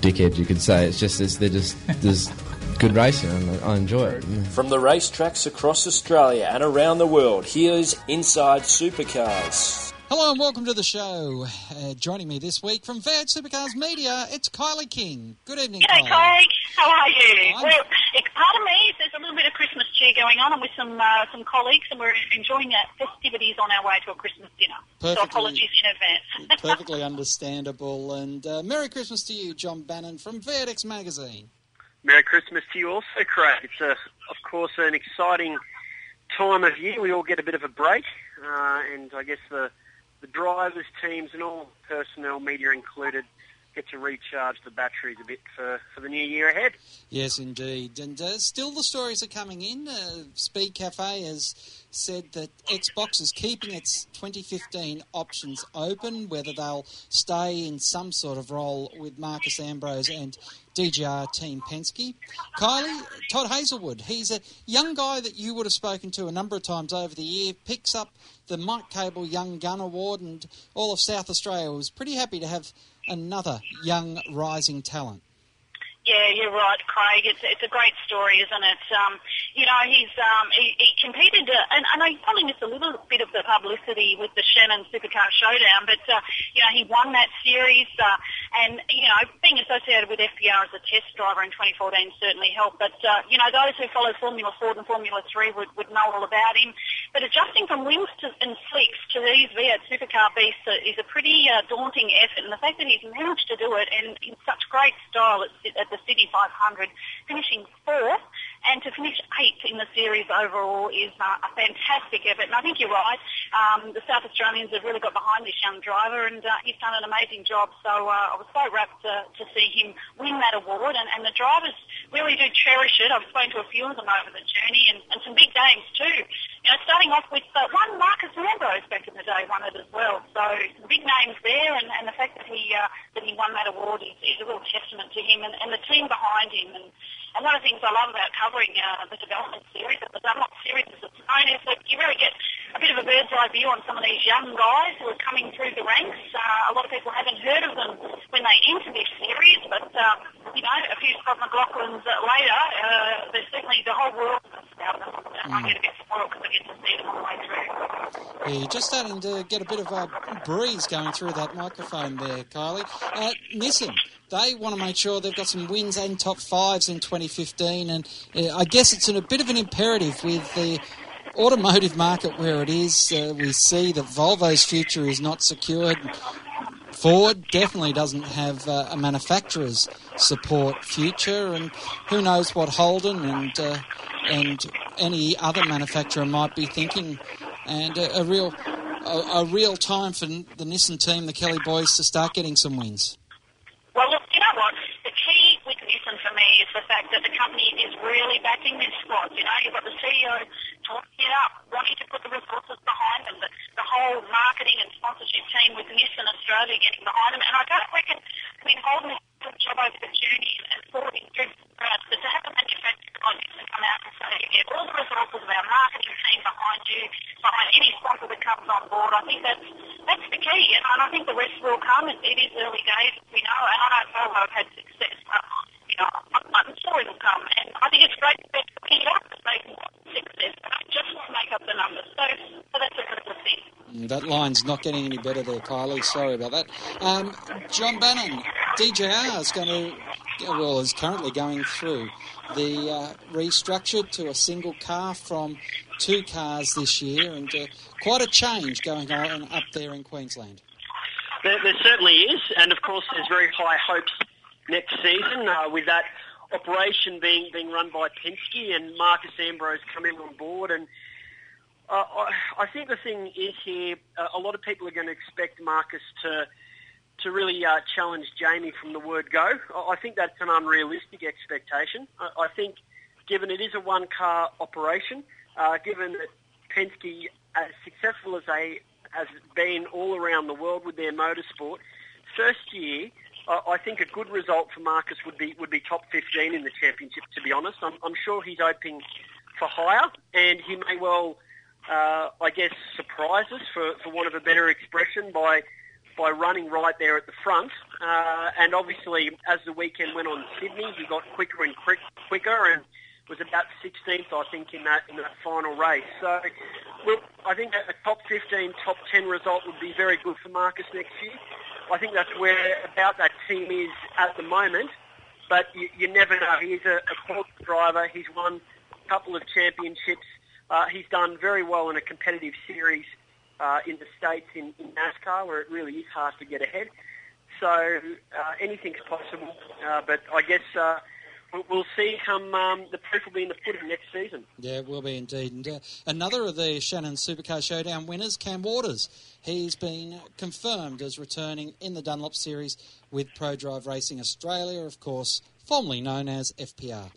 dickheads, you could say. It's just it's, they're just there's good racing, and I enjoy it. From the racetracks across Australia and around the world, here's Inside Supercars. Hello and welcome to the show. Uh, joining me this week from V8 Supercars Media, it's Kylie King. Good evening, G'day, Kylie. Craig. How are you? I'm- Well, it, pardon me, there's a little bit of Christmas cheer going on. I'm with some uh, some colleagues and we're enjoying uh, festivities on our way to a Christmas dinner. So apologies in advance. Perfectly understandable. And uh, Merry Christmas to you, John Bannon from V8X Magazine. Merry Christmas to you also, Craig. It's, a, of course, an exciting time of year. We all get a bit of a break, uh, and I guess the, the drivers, teams, and all personnel, media included, get to recharge the batteries a bit for, for the new year ahead. Yes, indeed. And uh, still the stories are coming in. Uh, Speed Cafe has said that Xbox is keeping its 2015 options open, whether they'll stay in some sort of role with Marcos Ambrose and DJR Team Penske. Kylie, Todd Hazelwood, he's a young guy that you would have spoken to a number of times over the year, picks up the Mike Kable Young Gun Award, and all of South Australia was pretty happy to have another young rising talent. Yeah, you're right, Craig. It's it's a great story, isn't it? Um, you know, he's um, he, he competed, uh, and, and I probably missed a little bit of the publicity with the Shannon Supercar Showdown, but uh, you know, he won that series, uh, and you know, being associated with FPR as a test driver in 2014 certainly helped. But uh, you know, those who follow Formula Ford and Formula Three would, would know all about him. But adjusting from wings to, and slicks to these V8 supercar beasts is a pretty uh, daunting effort, and the fact that he's managed to do it and in such great style at, at the City 500, finishing fourth, and to finish eighth in the series overall is uh, a fantastic effort. And I think you're right. Um, the South Australians have really got behind this young driver, and uh, he's done an amazing job. So uh, I was so rapt to, to see him win that award, and, and the drivers really do cherish it. I've spoken to a few of them over the journey, and, and some big names too. You know, starting off with uh, one Marcos Ambrose back in the day won it as well. So some big names there, and, and the fact that he uh, that he won that award is, is a real testament to him and, and the team behind him. And, and one of the things I love about covering uh, the development series, the Dunlop series, as it's known, is that you really get a bit of a bird's eye view on some of these young guys who are coming through the ranks. Uh, a lot of people haven't heard of them when they enter this series, but uh, you know, a few Scott McLaughlins uh, later, uh, there's certainly the whole world about them. Yeah, you're just starting to get a bit of a breeze going through that microphone there, Kylie. Uh, Nissan, they want to make sure they've got some wins and top fives in 2015, and uh, I guess it's in a bit of an imperative with the automotive market where it is. Uh, we see that Volvo's future is not secured. Ford definitely doesn't have uh, a manufacturer's support future, and who knows what Holden and uh, and any other manufacturer might be thinking. And a, a real a, a real time for the Nissan team, the Kelly boys, to start getting some wins. Well, look, you know what? The key with Nissan for me is the fact that the company is really backing this squad. You know, you've got the CEO talking it up, wanting to put the resources behind them, the, the whole marketing and sponsorship team with Nissan Australia getting behind them. And I don't reckon, I mean, Holden has done a good job over the journey and Ford is doing proud, but to have a manufacturer like Nissan come out and say, you get all the resources of our marketing team behind you, behind any sponsor that comes on board, I think that's that's the key. And I think the rest will come. It, it is early days, we know, and I know Volvo have had success, but you know, I'm, I'm sure it'll come. And I think it's great that they're picking it up because they want success. But I just want to make up the numbers. So, so that's a good thing. Mm, That line's not getting any better there, Kylie. Sorry about that. Um, John Bannon, DJR is going to, well, is currently going through the uh, restructure to a single car from two cars this year, and uh, quite a change going on up there in Queensland. There, there certainly is, and of course, there's very high hopes next season uh, with that operation being being run by Penske and Marcos Ambrose coming on board. And uh, I, I think the thing is here, uh, a lot of people are going to expect Marcos to to really uh, challenge Jamie from the word go. I I think that's an unrealistic expectation. I, I think, given it is a one-car operation, uh, given that Penske, as successful as they has been all around the world with their motorsport, first year, I think a good result for Marcos would be would be top 15 in the championship. To be honest, I'm, I'm sure he's hoping for higher, and he may well, uh, I guess, surprise us for, for want of a better expression by by running right there at the front. Uh, and obviously, as the weekend went on Sydney, he got quicker and quick, quicker and was about 16th, I think, in that in that final race. So, look, I think a top 15, top 10 result would be very good for Marcos next year. I think that's where about that team is at the moment. But you, you never know. He's a, a quality driver. He's won a couple of championships. Uh, he's done very well in a competitive series uh, in the States in, in NASCAR where it really is hard to get ahead. So uh, anything's possible. Uh, but I guess uh, we'll- we'll see come um, the proof will be in the pudding next season. Yeah, it will be indeed. And uh, another of the Shannon Supercar Showdown winners, Cam Waters. He's been confirmed as returning in the Dunlop Series with ProDrive Racing Australia, of course, formerly known as FPR.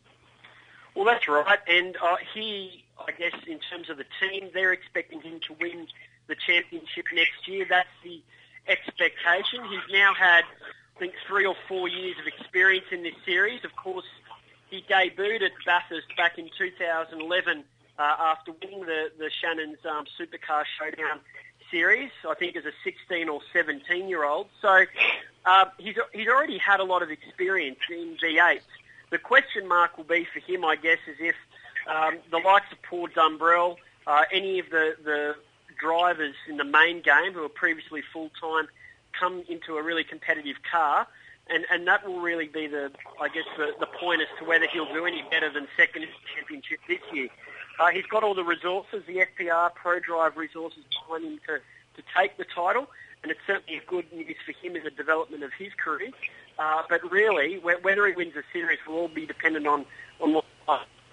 Well, that's right. And uh, he, I guess, in terms of the team, they're expecting him to win the championship next year. That's the expectation. He's now had, I think, three or four years of experience in this series. Of course, he debuted at Bathurst back in 2011 uh, after winning the, the Shannon's um, Supercar Showdown series, I think as a 16 or 17 year old. So uh, he's, he's already had a lot of experience in V8. The question mark will be for him, I guess, is if um, the likes of Paul Dumbrell, uh, any of the, the drivers in the main game who are previously full-time come into a really competitive car, and, and that will really be the, I guess, the, the point as to whether he'll do any better than second in the championship this year. Uh, he's got all the resources, the FPR Pro Drive resources behind him to, to take the title, and it's certainly good news for him in the development of his career. Uh, but really, whether he wins the series will all be dependent on, on what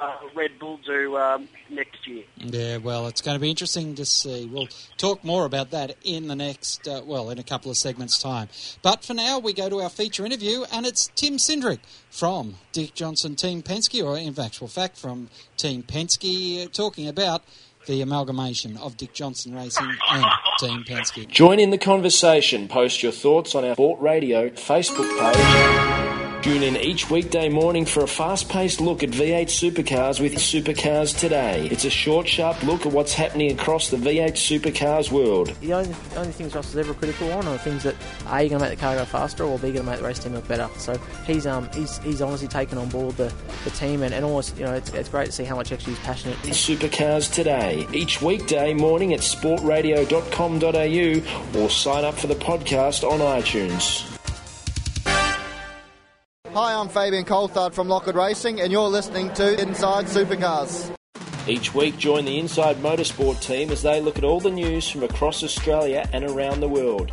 uh, Red Bull do um, next year. Yeah, well, it's going to be interesting to see. We'll talk more about that in the next, uh, well, in a couple of segments' time. But for now, we go to our feature interview, and it's Tim Cindric from Dick Johnson Team Penske, or in actual fact, from Team Penske, uh, talking about the amalgamation of Dick Johnson Racing and Team Penske. Join in the conversation. Post your thoughts on our Sport Radio Facebook page. Tune in each weekday morning for a fast paced look at V8 supercars with Supercars Today. It's a short, sharp look at what's happening across the V8 supercars world. The only, only things Ross is ever critical on are things that A, you're going to make the car go faster or B, going to make the race team look better. So he's um he's, he's honestly taken on board the, the team and, and almost, you know, it's, it's great to see how much actually he's passionate. Supercars Today. Each weekday morning at sportradio.com.au or sign up for the podcast on iTunes. Hi, I'm Fabian Coulthard from Lockwood Racing, and you're listening to Inside Supercars. Each week, join the Inside Motorsport team as they look at all the news from across Australia and around the world.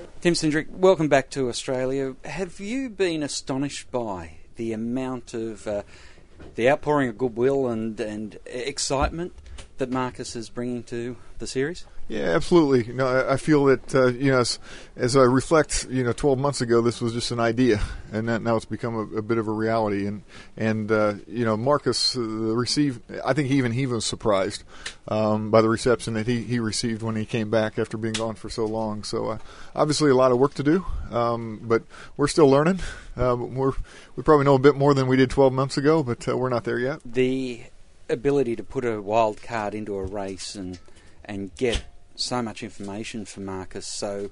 Tim Cindric, welcome back to Australia. Have you been astonished by the amount of uh, the outpouring of goodwill and, and excitement that Marcos is bringing to the series? Yeah, absolutely. You know, I, feel that uh, you know, as, as I reflect, you know, 12 months ago, this was just an idea, and now it's become a, a bit of a reality. And and uh, you know, Marcos uh, received. I think even he was surprised um, by the reception that he, he received when he came back after being gone for so long. So uh, obviously, a lot of work to do, um, but we're still learning. Uh, we're we probably know a bit more than we did 12 months ago, but uh, we're not there yet. The ability to put a wild card into a race and and get so much information for Marcos so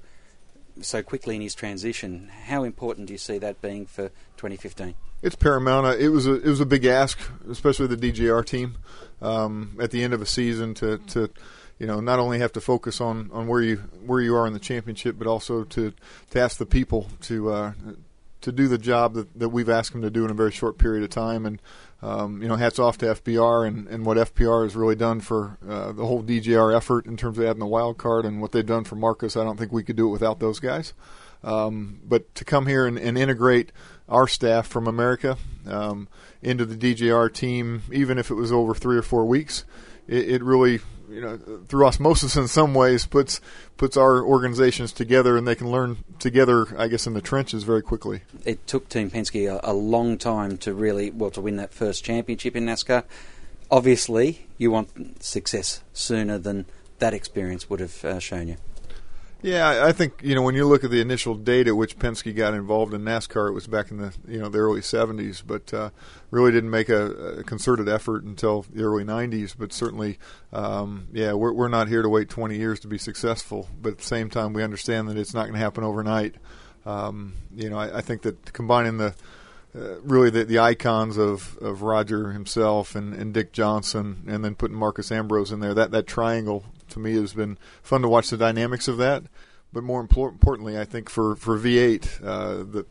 so quickly in his transition. How important do you see that being for 2015? It's paramount. Uh, It was a it was a big ask, especially the DJR team, um, at the end of a season to, to you know not only have to focus on, on where you where you are in the championship, but also to to ask the people to uh, to do the job that, that we've asked them to do in a very short period of time. And um, you know, hats off to FPR and, and what FPR has really done for uh, the whole DJR effort in terms of adding the wild card and what they've done for Marcos. I don't think we could do it without those guys. Um, but to come here and, and, integrate our staff from America um, into the DJR team, even if it was over three or four weeks, it, it really you know, through osmosis in some ways puts puts our organizations together, and they can learn together. I guess in the trenches very quickly. It took Team Penske a, a long time to really well to win that first championship in NASCAR. Obviously, you want success sooner than that experience would have uh, shown you. Yeah, I think you know when you look at the initial date at which Penske got involved in NASCAR, it was back in the you know the early '70s, but uh, really didn't make a, a, concerted effort until the early '90s. But certainly, um, yeah, we're we're not here to wait 20 years to be successful. But at the same time, we understand that it's not going to happen overnight. Um, you know, I, I, think that combining the uh, really the, the icons of, of Roger himself and, and Dick Johnson, and then putting Marcos Ambrose in there, that that triangle to me has been fun to watch the dynamics of that. But more importantly, I think for for V8, uh, the,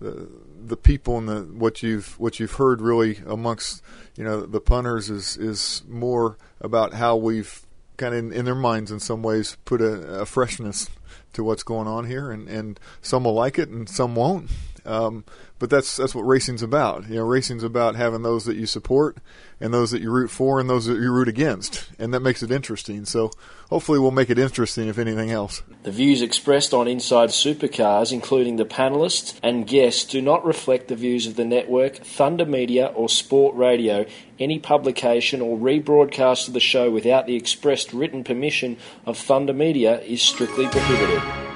the the people and the what you've what you've heard really amongst you know the punters is is more about how we've kind of in, in their minds in some ways put a, a, freshness to what's going on here, and and some will like it and some won't. Um, but that's that's what racing's about. You know, racing's about having those that you support and those that you root for and those that you root against, and that makes it interesting. So hopefully, we'll make it interesting if anything else. The views expressed on Inside Supercars, including the panelists and guests, do not reflect the views of the network, Thunder Media, or Sport Radio. Any publication or rebroadcast of the show without the expressed written permission of Thunder Media is strictly prohibited.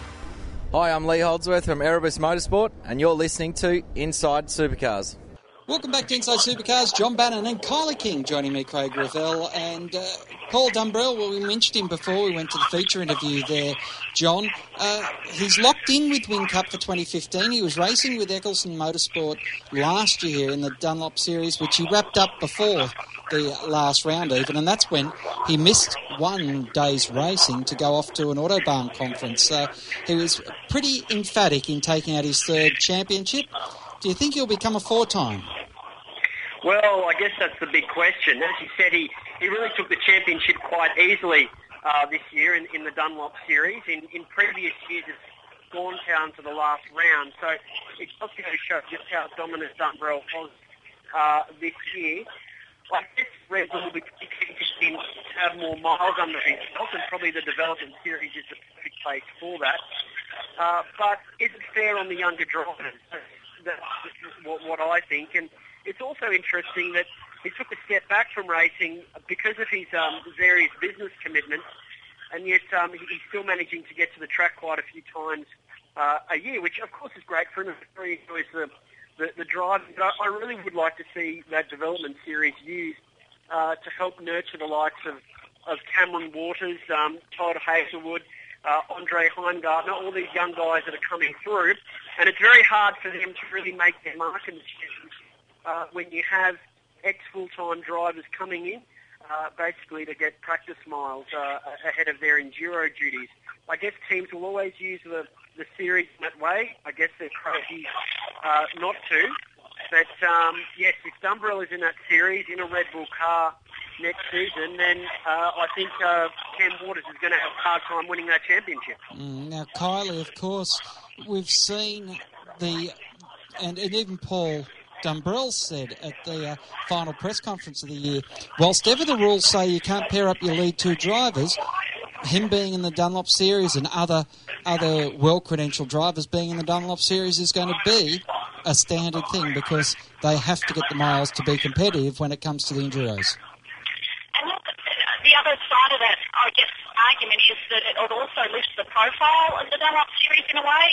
Hi, I'm Lee Holdsworth from Erebus Motorsport, and you're listening to Inside Supercars. Welcome back to Inside Supercars. John Bannon and Kylie King joining me, Craig Revell, and uh, Paul Dumbrell. Well, we mentioned him before we went to the feature interview there, John. Uh, he's locked in with Whincup for 2015. He was racing with Eggleston Motorsport last year in the Dunlop Series, which he wrapped up before the last round even, and that's when he missed one day's racing to go off to an Autobarn conference. So he was pretty emphatic in taking out his third championship. Do you think he'll become a four-time? Well, I guess that's the big question. As you said, he, he really took the championship quite easily uh, this year in, in the Dunlop Series. In, in previous years, it's gone down to the last round. So it does go to show just how dominant Dumbrell was uh, this year. I guess Red Bull will be keen to have more miles under his belt, and probably the development series is the perfect place for that. Uh, but is it fair on the younger drivers? That's, what, what I think. And it's also interesting that he took a step back from racing because of his um, various business commitments, and yet um, he's still managing to get to the track quite a few times uh, a year, which of course is great for him. He enjoys the the, the drive. But I, I really would like to see that development series used uh, to help nurture the likes of, of Cameron Waters, um, Todd Hazelwood, uh, Andre Heimgartner, all these young guys that are coming through. And it's very hard for them to really make their mark in the series uh, when you have ex-full-time drivers coming in, uh, basically to get practice miles uh, ahead of their enduro duties. I guess teams will always use the the series that way. I guess they're crazy uh, not to. But um, yes, if Dumbrell is in that series in a Red Bull car next season, then uh, I think uh, Cam Waters is going to have a hard time winning that championship. Mm, now, Kylie, of course, we've seen the, and, and even Paul Dumbrell said at the uh, final press conference of the year, whilst ever the rules say you can't pair up your lead two drivers, him being in the Dunlop series and other other well credentialed drivers being in the Dunlop series is going to be a standard thing because they have to get the miles to be competitive when it comes to the enduros. And look, the other side of that, I guess, argument is that it also lifts the profile of the Dunlop series in a way.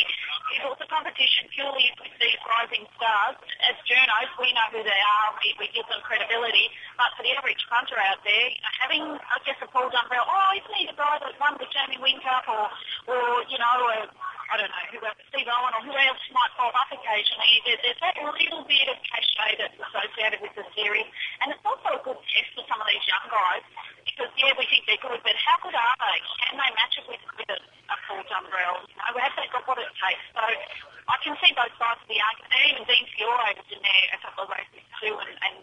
it was a competition purely with these rising stars, as journos, we know who they are, we, we give them credibility, but for the average punter out there, having, I guess, a Paul Dumbrell, oh, isn't he the guy that won the Jamie Whincup, or, or, you know, a, I don't know, whoever, Steve Owen or who else might pop up occasionally. There, there's that little bit of cachet that's associated with the series. And it's also a good test for some of these young guys because, yeah, we think they're good, but how good are they? Can they match it with, with a, a Paul Dumbrell? You know, have they got what it takes? So I can see both sides of the argument. And even Dean Fiore was in there a couple of races too, and, and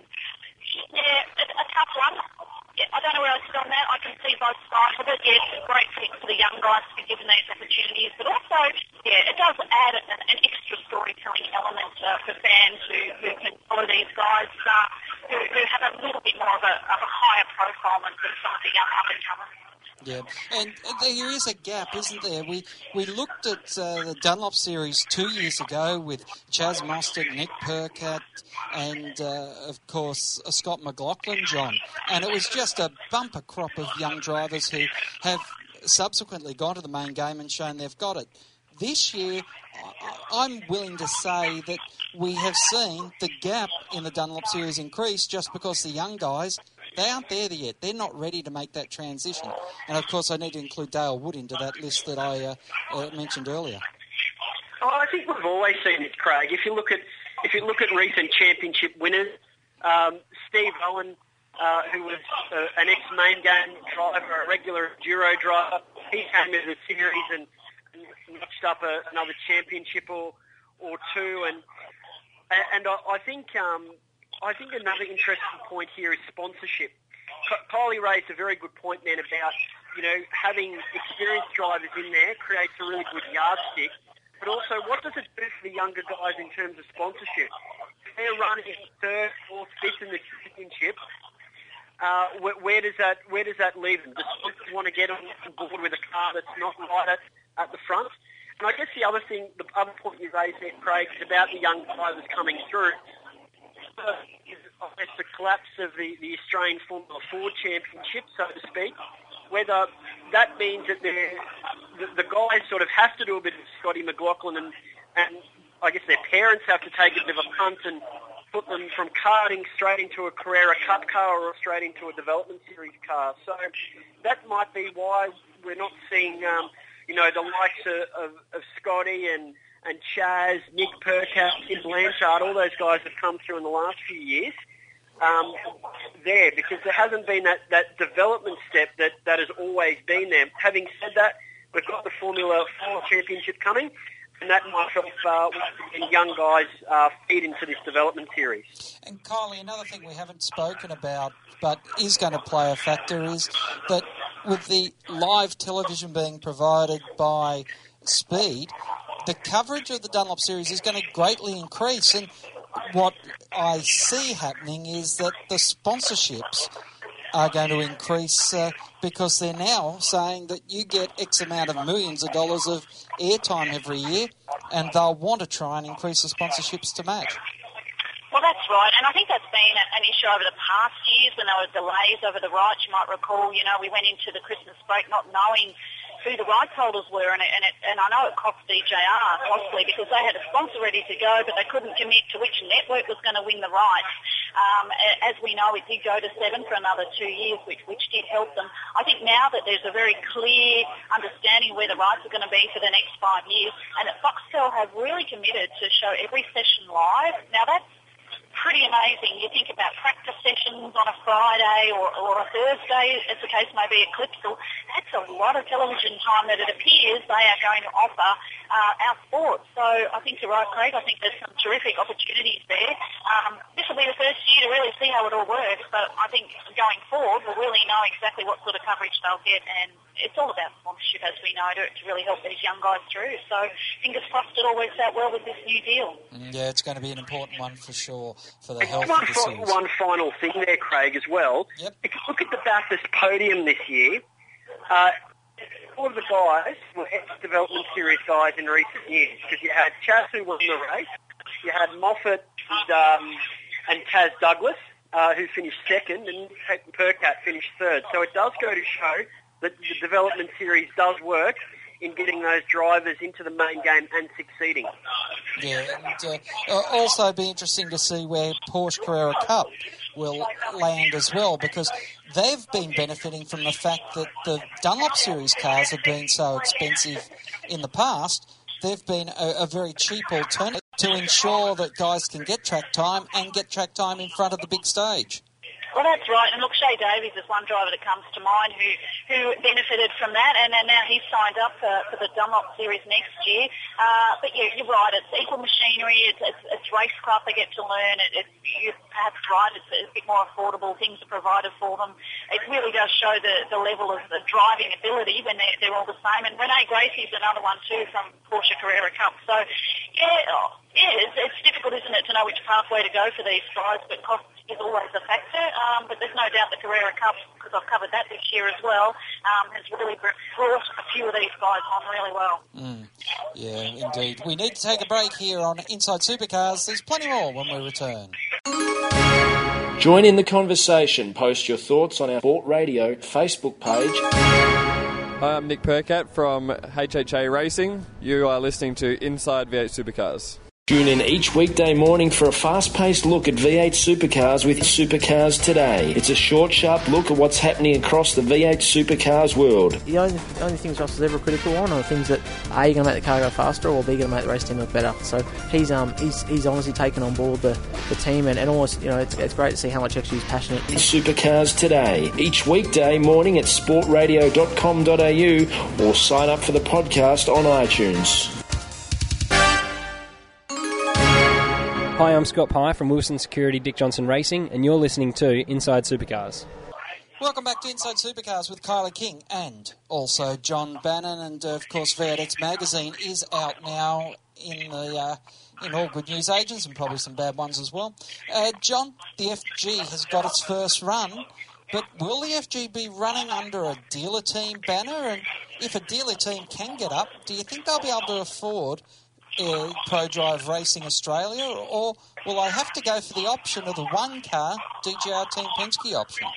yeah, a, a tough one. Yeah, I don't know where I sit on that. I can see both sides of it. Yeah, it's great for the young guys to be given these opportunities, but also, yeah, it does add an, an extra storytelling element uh, for fans who, who can follow these guys uh, who, who have a little bit more of a, of a higher profile than some of the young up-and-comers. Yeah, and there is a gap, isn't there? We we looked at uh, the Dunlop series two years ago with Chaz Mostert, Nick Percat, and uh, of course uh, Scott McLaughlin, John, and it was just a bumper crop of young drivers who have subsequently gone to the main game and shown they've got it. This year, I'm willing to say that we have seen the gap in the Dunlop series increase just because the young guys they aren't there yet. They're not ready to make that transition. And of course, I need to include Dale Wood into that list that I uh, uh, mentioned earlier. Oh, I think we've always seen it, Craig. If you look at if you look at recent championship winners, um, Steve Owen, uh, who was uh, an ex-main game driver, a regular Duro driver, he came into the series and, and notched up a, another championship or or two, and and I, I think um, I think another interesting point here is sponsorship. Kylie raised a very good point then about, you know, having experienced drivers in there creates a really good yardstick. But also, what does it do for the younger guys in terms of sponsorship? They're running third, fourth, fifth in the championship, uh, where, where, does that where does that leave them? Do sponsors want to get on board with a car that's not right at, at the front? And I guess the other thing, the other point you raised there, Craig, is about the young drivers coming through is the collapse of the, the Australian Formula Ford Championship, so to speak. Whether that means that the, the guys sort of have to do a bit of Scotty McLaughlin and, and I guess their parents have to take a bit of a punt and put them from karting straight into a Carrera Cup car or straight into a development series car. So that might be why we're not seeing, um, you know, the likes of, of, of Scotty and and Chaz, Nick Percat, Tim Blanchard, all those guys have come through in the last few years um, there because there hasn't been that, that development step that, that has always been there. Having said that, we've got the Formula 4 Championship coming and that might help uh, young guys uh, feed into this development series. And Kylie, another thing we haven't spoken about, but is going to play a factor, is that with the live television being provided by Speed, the coverage of the Dunlop Series is going to greatly increase. And what I see happening is that the sponsorships are going to increase uh, because they're now saying that you get X amount of millions of dollars of airtime every year, and they'll want to try and increase the sponsorships to match. Well, that's right, and I think that's been an issue over the past years when there were delays over the rights. You might recall, you know, we went into the Christmas break not knowing who the rights holders were, and, it, and, it, and I know it cost DJR costly because they had a sponsor ready to go, but they couldn't commit to which network was going to win the rights. Um, as we know, it did go to seven for another two years, which, which did help them. I think now that there's a very clear understanding where the rights are going to be for the next five years, and that Foxtel have really committed to show every session live. Now that's pretty amazing. You think about practice sessions on a Friday or, or a Thursday, as the case may be at Clipsal. That's a lot of television time that it appears they are going to offer uh, our sport. So I think you're right, Craig. I think there's some terrific opportunities there. Um, this will be the first year to really see how it all works, but I think going forward we'll really know exactly what sort of coverage they'll get and it's all about sponsorship, as we know, to, to really help these young guys through. So fingers crossed it all works out well with this new deal. Yeah, it's going to be an important one for sure for the health one, of the series. One final thing there, Craig, as well. Yep. If you look at the Bathurst podium this year, uh, all of the guys were ex-development series guys in recent years because you had Chaz who won the race, you had Moffat and, um, and Taz Douglas uh, who finished second, and Percat finished third. So it does go to show that the development series does work in getting those drivers into the main game and succeeding. Yeah, and uh, also be interesting to see where Porsche Carrera Cup will land as well because they've been benefiting from the fact that the Dunlop Series cars have been so expensive in the past. They've been a, a very cheap alternative to ensure that guys can get track time and get track time in front of the big stage. Well, that's right. And look, Shae Davies is one driver that comes to mind who, who benefited from that, and, and now he's signed up for, for the Dunlop Series next year. Uh, but yeah, you're right. It's equal machinery. It's, it's, it's racecraft they get to learn. It, it's you're perhaps right. It's, it's a bit more affordable. Things are provided for them. It really does show the, the level of the driving ability when they're, they're all the same. And Renee Gracie's another one too from Porsche Carrera Cup. So yeah, oh, yeah, it's, it's difficult, isn't it, to know which pathway to go for these guys, but cost is always a factor. Um, but there's no doubt the Carrera Cup, because I've covered that this year as well, um, has really brought a few of these guys on really well. Mm. Yeah, indeed. We need to take a break here on Inside Supercars. There's plenty more when we return. Join in the conversation. Post your thoughts on our Sport Radio Facebook page. Hi, I'm Nick Percat from HHA Racing. You are listening to Inside V8 Supercars. Tune in each weekday morning for a fast paced look at V8 supercars with Supercars Today. It's a short, sharp look at what's happening across the V8 supercars world. The only, the only things Ross is ever critical on are things that A, you're going to make the car go faster or B, going to make the race team look better. So he's um he's, he's honestly taken on board the, the team and, and almost, you know, it's, it's great to see how much actually he's passionate. Supercars Today. Each weekday morning at sportradio.com.au or sign up for the podcast on iTunes. Hi, I'm Scott Pye from Wilson Security Dick Johnson Racing, and you're listening to Inside Supercars. Welcome back to Inside Supercars with Kylie King and also John Bannon, and uh, of course V8X magazine is out now in the uh, in all good news agents and probably some bad ones as well. Uh, John, the FG has got its first run, but will the FG be running under a dealer team banner? And if a dealer team can get up, do you think they'll be able to afford uh, Pro Drive Racing Australia, or will I have to go for the option of the one car DJR Team Penske option?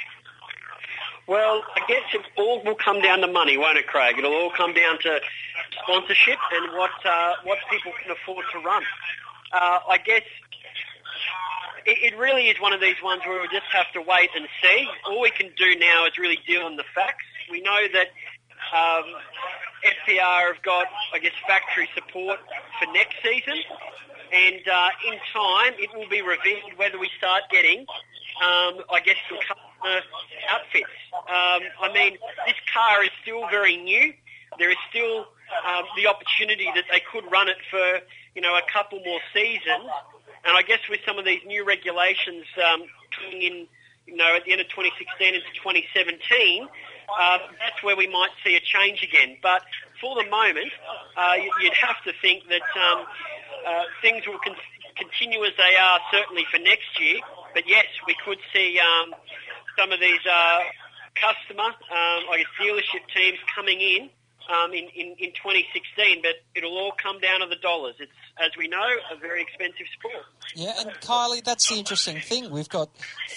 Well, I guess it all will come down to money, won't it, Craig? It'll all come down to sponsorship and what uh, what people can afford to run. Uh, I guess it, it really is one of these ones where we just have to wait and see. All we can do now is really deal in the facts. We know that um, FPR have got, I guess, factory support for next season, and uh, in time it will be revealed whether we start getting, um, I guess, some customer outfits. Um, I mean, this car is still very new. There is still um, the opportunity that they could run it for, you know, a couple more seasons. And I guess with some of these new regulations um, coming in, you know, at the end of 2016 into 2017, uh, that's where we might see a change again. But for the moment, uh, you'd have to think that um, uh, things will con- continue as they are certainly for next year. But yes, we could see um, some of these uh, customer, um, I guess, dealership teams coming in um, in, in, in 2016, but it'll all come down to the dollars. It's, as we know, a very expensive sport. Yeah, and Kylie, that's the interesting thing. We've got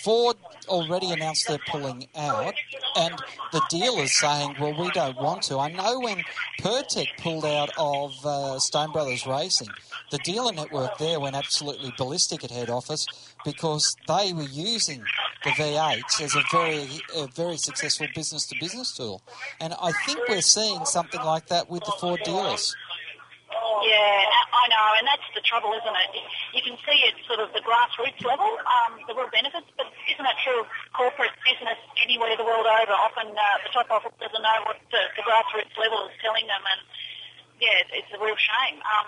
Ford already announced they're pulling out, and the dealers saying, well, we don't want to. I know when Pertec pulled out of uh, Stone Brothers Racing, the dealer network there went absolutely ballistic at head office because they were using the V8s as a very, a very successful business to business tool. And I think we're seeing something like that with the Ford dealers. Yeah, I know, and that's the trouble, isn't it? You can see it sort of the grassroots level, um, the real benefits, but isn't that true of corporate business anywhere the world over? Often uh, the top office doesn't know what the, the grassroots level is telling them, and yeah, it's, a real shame. Um,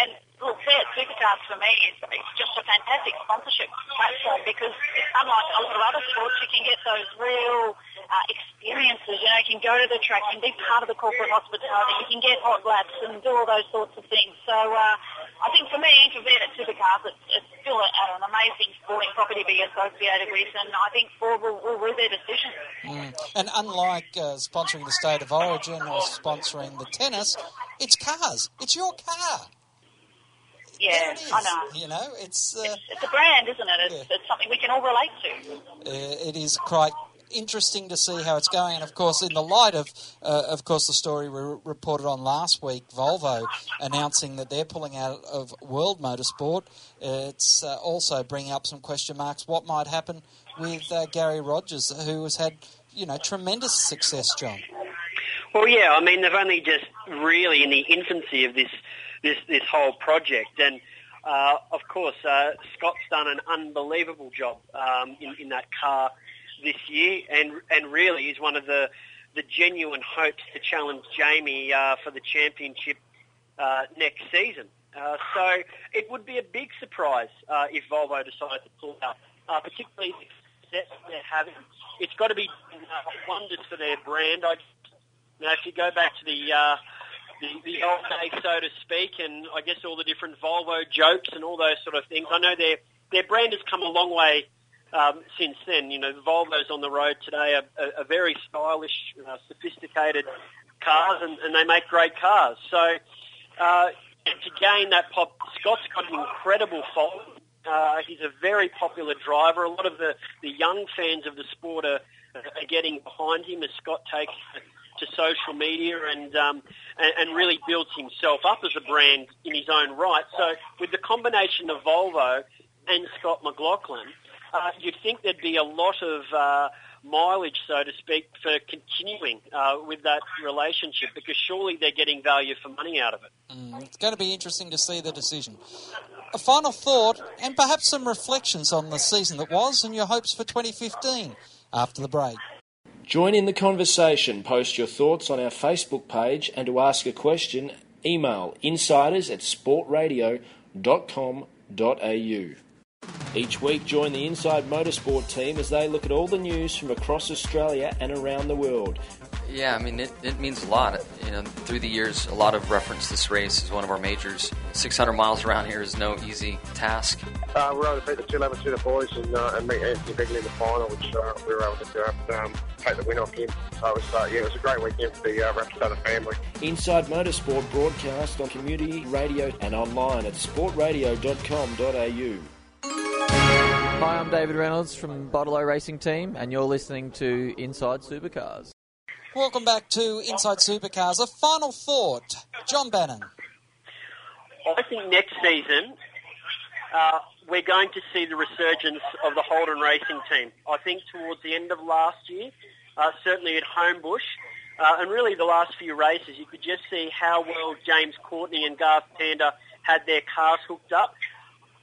and look, V8 Supercars for me is it's just a fantastic sponsorship platform because unlike a lot of other sports, you can get those real uh, experiences. You know, you can go to the track, can be part of the corporate hospitality, you can get hot laps and do all those sorts of things. So uh, I think for me, for V8 Supercars, it's, it's still a, an amazing sporting property to be associated with, and I think Ford will, will rue their decision. Mm. And unlike uh, sponsoring the State of Origin or sponsoring the tennis, it's cars. It's your car. Yeah, I know. You know, it's uh, it's, it's a brand, isn't it? It's, Yeah. it's something we can all relate to. uh, it is quite interesting to see how it's going. And of course, in the light of, uh, of course, the story we reported on last week, Volvo announcing that they're pulling out of World Motorsport, it's uh, also bringing up some question marks. What might happen with uh, Garry Rogers, who has had, you know, tremendous success, John? Well, yeah, I mean they've only just really in the infancy of this this this whole project, and uh, of course uh, Scott's done an unbelievable job um, in, in that car this year, and and really is one of the the genuine hopes to challenge Jamie uh, for the championship uh, next season. Uh, so it would be a big surprise uh, if Volvo decided to pull out, uh, particularly the success they're having. It's got to be uh, wonders for their brand. I now, if you go back to the, the the old days, so to speak, and I guess all the different Volvo jokes and all those sort of things, I know their their brand has come a long way um, since then. You know, the Volvos on the road today are, are, are very stylish, uh, sophisticated cars, and, and they make great cars. So uh, to gain that pop, Scott's got an incredible following. Uh, he's a very popular driver. A lot of the, the young fans of the sport are, are getting behind him as Scott takes to social media and, um, and and really builds himself up as a brand in his own right. So with the combination of Volvo and Scott McLaughlin, uh, you'd think there'd be a lot of uh, mileage, so to speak, for continuing uh, with that relationship because surely they're getting value for money out of it. Mm, it's going to be interesting to see the decision. A final thought and perhaps some reflections on the season that was and your hopes for 2015 after the break. Join in the conversation. Post your thoughts on our Facebook page and to ask a question, email insiders at sportradio.com.au. Each week, join the Inside Motorsport team as they look at all the news from across Australia and around the world. Yeah, I mean, it, it means a lot. You know, through the years, a lot of reference this race as one of our majors. 600 miles around here is no easy task. Uh, we were able to beat the 211 the boys and, uh, and meet Anthony Bigley in the final, which uh, we were able to do, um, take the win off him. So it was, uh, yeah, it was a great weekend for the uh, Rapstada family. Inside Motorsport broadcast on community radio and online at sportradio.com.au. Hi, I'm David Reynolds from Bottle Racing Team, and you're listening to Inside Supercars. Welcome back to Inside Supercars. A final thought, John Bannon. I think next season uh, we're going to see the resurgence of the Holden Racing team. I think towards the end of last year, uh, certainly at Homebush, uh, and really the last few races, you could just see how well James Courtney and Garth Tander had their cars hooked up.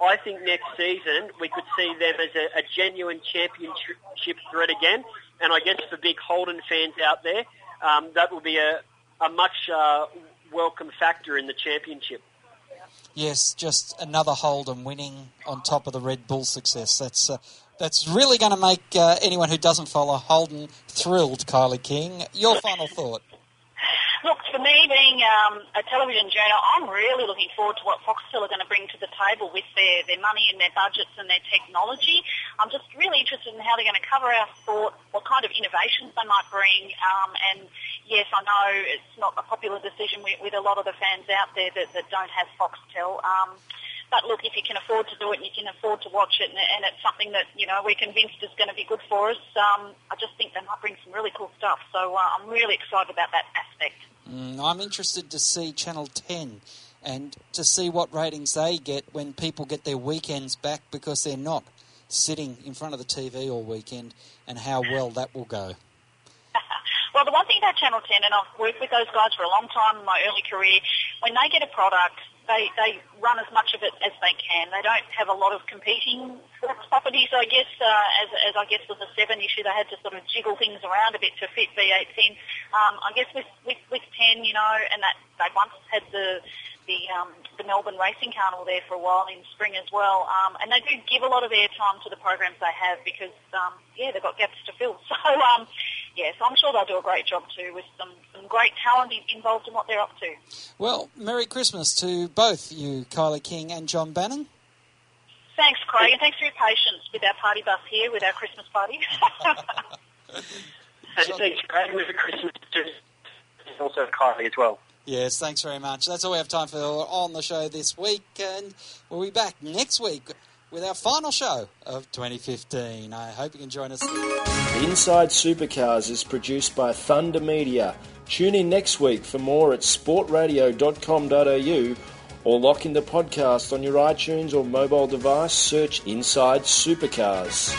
I think next season we could see them as a, a genuine championship threat again. And I guess for big Holden fans out there, um, that will be a, a much uh, welcome factor in the championship. Yes, just another Holden winning on top of the Red Bull success. That's uh, that's really going to make uh, anyone who doesn't follow Holden thrilled. Kylie King, your final thought. Look, for me, being um, a television journal, I'm really looking forward to what Foxtel are going to bring to the table with their, their money and their budgets and their technology. I'm just really interested in how they're going to cover our sport, what kind of innovations they might bring. Um, and yes, I know it's not a popular decision with, with a lot of the fans out there that, that don't have Foxtel. Um, but look, if you can afford to do it and you can afford to watch it, and, and it's something that you know we're convinced is going to be good for us, um, I just think they might bring some really cool stuff. So uh, I'm really excited about that aspect. Mm, I'm interested to see Channel 10 and to see what ratings they get when people get their weekends back because they're not sitting in front of the TV all weekend, and how well that will go. Well, the one thing about Channel 10, and I've worked with those guys for a long time in my early career, when they get a product, they, they run as much of it as they can. They don't have a lot of competing properties, I guess, uh, as, as I guess was a seven issue. They had to sort of jiggle things around a bit to fit V8 in. Um, I guess with, with, with 10, you know, and that they once had the the um, the Melbourne Racing Carnival there for a while in spring as well, um, and they do give a lot of airtime to the programs they have because um, yeah they've got gaps to fill. So um, yes, I'm sure they'll do a great job too with some, some great talent involved in what they're up to. Well, Merry Christmas to both you, Kylie King and John Bannon. Thanks, Craig, and thanks for your patience with our party bus here, with our Christmas party. and thanks, Craig. Merry Christmas to also Kylie as well. Yes, thanks very much. That's all we have time for on the show this week, and we'll be back next week with our final show of 2015. I hope you can join us. Inside Supercars is produced by Thunder Media. Tune in next week for more at sportradio.com.au or lock in the podcast on your iTunes or mobile device. Search Inside Supercars.